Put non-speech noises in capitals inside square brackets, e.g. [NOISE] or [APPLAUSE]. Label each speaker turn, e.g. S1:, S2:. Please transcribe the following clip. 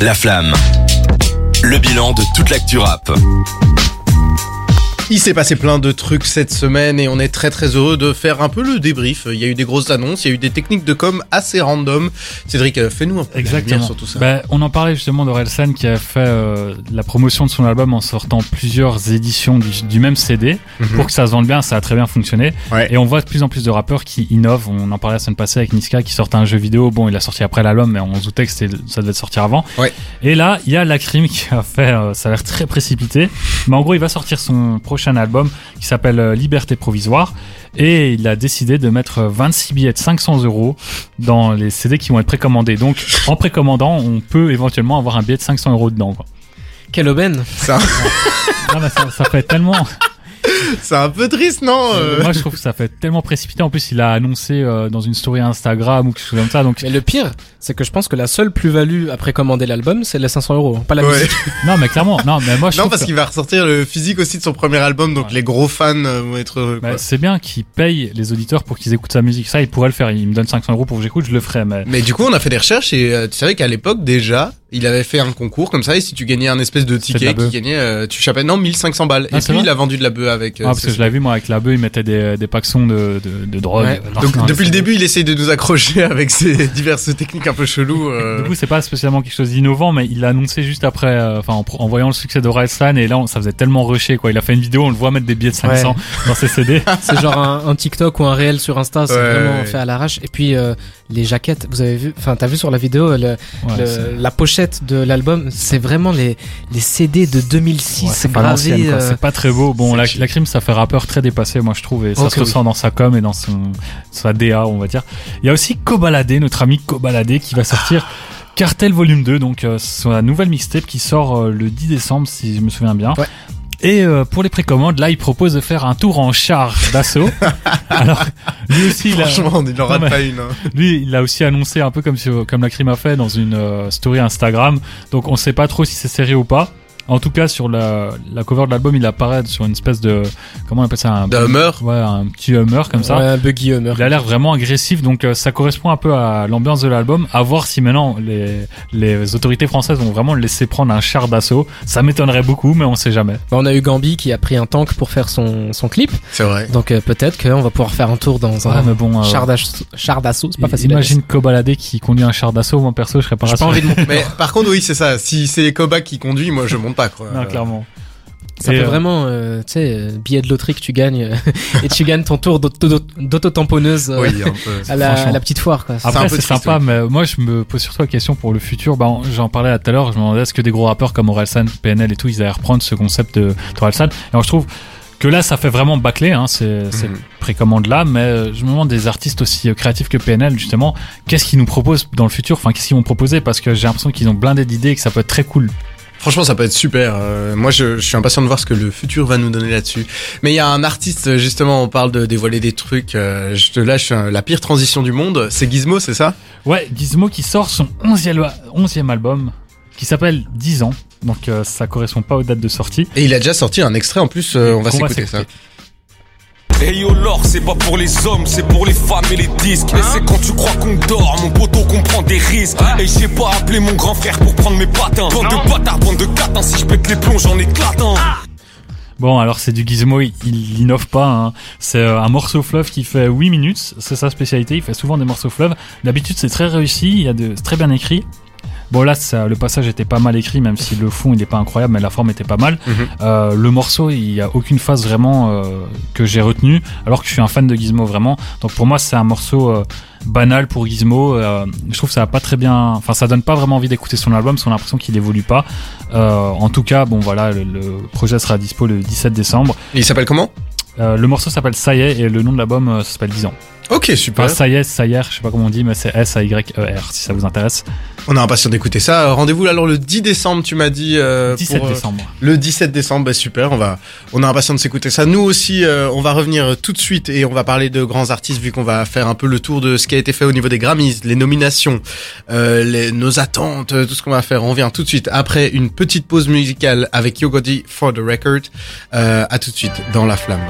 S1: La flamme. Le bilan de toute l'actu rap.
S2: Il s'est passé plein de trucs cette semaine et on est très très heureux de faire un peu le débrief. Il y a eu des grosses annonces, il y a eu des techniques de com assez random. Cédric, euh, fais-nous un peu
S3: Exactement.
S2: sur tout ça.
S3: Bah, on en parlait justement d'Orelsan qui a fait euh, la promotion de son album en sortant plusieurs éditions du, du même CD
S2: Mhm.
S3: pour que ça se vende bien. Ça a très bien fonctionné.
S2: Ouais.
S3: Et on voit de plus en plus de rappeurs qui innovent. On en parlait la semaine passée avec Niska qui sortait un jeu vidéo. Bon, il a sorti après l'album, mais on se doutait que ça devait sortir avant.
S2: Ouais.
S3: Et là, il y a Lacrim qui a fait, euh, ça a l'air très précipité. Mais en gros, il va sortir son prochain album qui s'appelle euh, Liberté provisoire. Et il a décidé de mettre 26 billets de 500 euros dans les CD qui vont être précommandés. Donc, en précommandant, on peut éventuellement avoir un billet de 500 euros dedans. Quoi.
S4: Quelle aubaine
S2: Ça,
S3: Non, mais ça, ça fait tellement.
S2: C'est un peu triste, non euh
S3: Moi, je trouve que ça fait tellement précipité. En plus, il a annoncé euh, dans une story Instagram ou quelque chose comme ça. Donc,
S4: Mais le pire, c'est que je pense que la seule plus-value après commander l'album, c'est les 500 euros, pas la
S2: Ouais.
S4: musique. [LAUGHS]
S3: non, mais clairement, non, mais moi, je
S2: Non, parce
S3: que-
S2: qu'il va ressortir le physique aussi de son premier album, donc
S3: Ouais.
S2: les gros fans euh, vont être heureux.
S3: bah, c'est bien qu'il paye les auditeurs pour qu'ils écoutent sa musique. Ça, il pourrait le faire. Il me donne 500 euros pour que j'écoute, je le ferai. Mais
S2: Mais du coup, on a fait des recherches et euh, tu savais qu'à l'époque déjà, il avait fait un concours comme ça et si tu gagnais un espèce de
S3: de
S2: ticket
S3: la
S2: qui gagnait, euh, tu chapais non 1500 balles.
S3: Ah,
S2: et puis il a vendu de la bœuf avec. euh,
S3: ah, parce que je l'avais vu moi avec la bœuf, il mettait des, des paxons de, de, de drogue.
S4: Ouais.
S3: Non,
S2: Donc
S3: non,
S2: depuis le début, il essaye de nous accrocher [LAUGHS] avec ses diverses techniques un peu cheloues. euh.
S3: Du coup, c'est pas spécialement quelque chose d'innovant, mais il l'a annoncé juste après, euh, enfin, en, voyant le succès de San et là, on- ça faisait tellement rusher, quoi. Il a fait une vidéo, on le voit mettre des billets de 500 [LAUGHS] dans ses CD. [LAUGHS]
S4: C'est genre un, un TikTok ou un réel sur Insta, c'est
S2: Ouais,
S4: vraiment
S2: ouais.
S4: fait à l'arrache. Et puis euh, les jaquettes, vous avez vu, enfin t'as vu sur la vidéo le-
S3: Ouais,
S4: le-
S3: c'est-
S4: la pochette de l'album, c'est vraiment les les CD de 2006
S3: Ouais, c'est
S4: gravés. euh,
S3: C'est pas très beau. Bon, la, la crime, ça fait rappeur très dépassé, moi, je trouve, et ça se ressent dans sa com et dans son, sa DA, on va dire. Il y a aussi Kobalade, notre ami Kobalade, qui va sortir Cartel Volume 2, donc, euh, sa nouvelle mixtape qui sort euh, le 10 décembre, si je me souviens bien.
S4: Ouais.
S3: Et euh, pour les précommandes, là, il propose de faire un tour en char d'assaut. [LAUGHS] Alors, lui aussi, il a,
S2: Franchement, il n'en rate
S3: Non,
S2: pas une. hein.
S3: lui, il a aussi annoncé un peu comme, comme la crime a fait dans une euh, story Instagram. Donc on sait pas trop si c'est sérieux ou pas. En tout cas, sur la, la cover de l'album, il apparaît sur une espèce de comment on appelle ça un
S2: Hummer.
S3: Ouais, un petit Hummer comme ça.
S4: ouais, un buggy Hummer.
S3: Il a l'air vraiment agressif, donc euh, ça correspond un peu à l'ambiance de l'album. À voir si maintenant les, les autorités françaises vont vraiment le laisser prendre un char d'assaut. Ça m'étonnerait beaucoup, mais on sait jamais.
S4: Bah, on a eu Gambi qui a pris un tank pour faire son son clip,
S2: C'est vrai.
S4: donc euh, peut-être qu'on va pouvoir faire un tour dans un
S3: Ouais, mais bon, euh,
S4: char d'assaut. Char d'assaut, c'est pas facile.
S3: Imagine Kobalade qui conduit un char d'assaut. Moi perso, je serais pas.
S4: J'ai pas envie de monter. [LAUGHS]
S2: Mais par contre, oui, c'est ça. Si c'est Koba qui conduit, moi, je monte pas, quoi.
S3: Non, clairement.
S4: Ça
S3: Et,
S4: fait
S3: euh,
S4: vraiment, euh, tu sais, euh, billet de loterie que tu gagnes euh, [LAUGHS] et tu gagnes ton tour d'auto- d'auto-tamponneuse euh,
S2: Oui,
S4: à, la,
S3: franchement.
S4: à la petite foire. Quoi.
S3: Après, c'est sympa, mais moi, je me pose surtout la question pour le futur. Ben, j'en parlais tout à l'heure, je me demandais est-ce que des gros rappeurs comme Orelsan, PNL et tout, ils allaient reprendre ce concept de d'Orelsan. Et je trouve que là, ça fait vraiment bâclé, hein, c'est c'est
S2: Mhm.
S3: précommande là, mais je me demande des artistes aussi créatifs que PNL, justement, qu'est-ce qu'ils nous proposent dans le futur? Enfin, qu'est-ce qu'ils vont proposer? Parce que j'ai l'impression qu'ils ont blindé d'idées et que ça peut être très cool.
S2: Franchement, ça peut être super. Euh, moi, je, je suis impatient de voir ce que le futur va nous donner là-dessus. Mais il y a un artiste, justement, on parle de dévoiler des trucs. euh, je te lâche euh, la pire transition du monde. C'est Gizmo, c'est ça?
S3: Ouais, Gizmo qui sort son 11e, 11e album, qui s'appelle 10 ans. Donc, euh, ça correspond pas aux dates de sortie.
S2: Et il a déjà sorti un extrait en plus. on va s'écouter ça.
S5: Hey yo l'or c'est pas pour les hommes, c'est pour les femmes et les disques Et c'est quand tu crois qu'on dort, mon poteau qu'on prend des risques Et j'ai pas appelé mon grand frère pour prendre mes patins Bande de bâtards, bande de catins, si je pète les plombs j'en éclate un
S3: Bon, alors c'est du Gizmo, il, il innove pas. Hein. C'est euh, un morceau fleuve qui fait 8 minutes, c'est sa spécialité. Il fait souvent des morceaux fleuves. D'habitude, c'est très réussi, il y a de, c'est très bien écrit. Bon là, ça, le passage était pas mal écrit, même si le fond il est pas incroyable, mais la forme était pas mal.
S2: Mhm.
S3: Euh, le morceau, il y a aucune phase vraiment euh, que j'ai retenu, alors que je suis un fan de Gizmo vraiment. Donc pour moi, c'est un morceau euh, banal pour Gizmo. Je trouve que ça a pas très bien, enfin ça donne pas vraiment envie d'écouter son album, on a l'impression qu'il évolue pas. En tout cas, bon voilà, le, le projet sera dispo le 17 décembre.
S2: Il s'appelle comment?
S3: Le morceau s'appelle Ça y est et le nom de l'album s'appelle 10 ans.
S2: Ok, super.
S3: Enfin, ça y est, ça y est, je sais pas comment on dit, mais c'est S-A-Y-E-R si ça vous intéresse.
S2: On est impatient d'écouter ça. Euh, Rendez-vous alors le 10 décembre, tu m'as dit. euh,
S3: 17
S2: pour, euh,
S3: décembre.
S2: Le 17 décembre, bah super, on va, on est impatient de s'écouter ça. Nous aussi, euh, on va revenir tout de suite et on va parler de grands artistes vu qu'on va faire un peu le tour de ce qui a été fait au niveau des Grammys, les nominations, euh, les, nos attentes, euh, tout ce qu'on va faire. On revient tout de suite après une petite pause musicale avec Yogodi for the record. Euh, à tout de suite dans la flamme.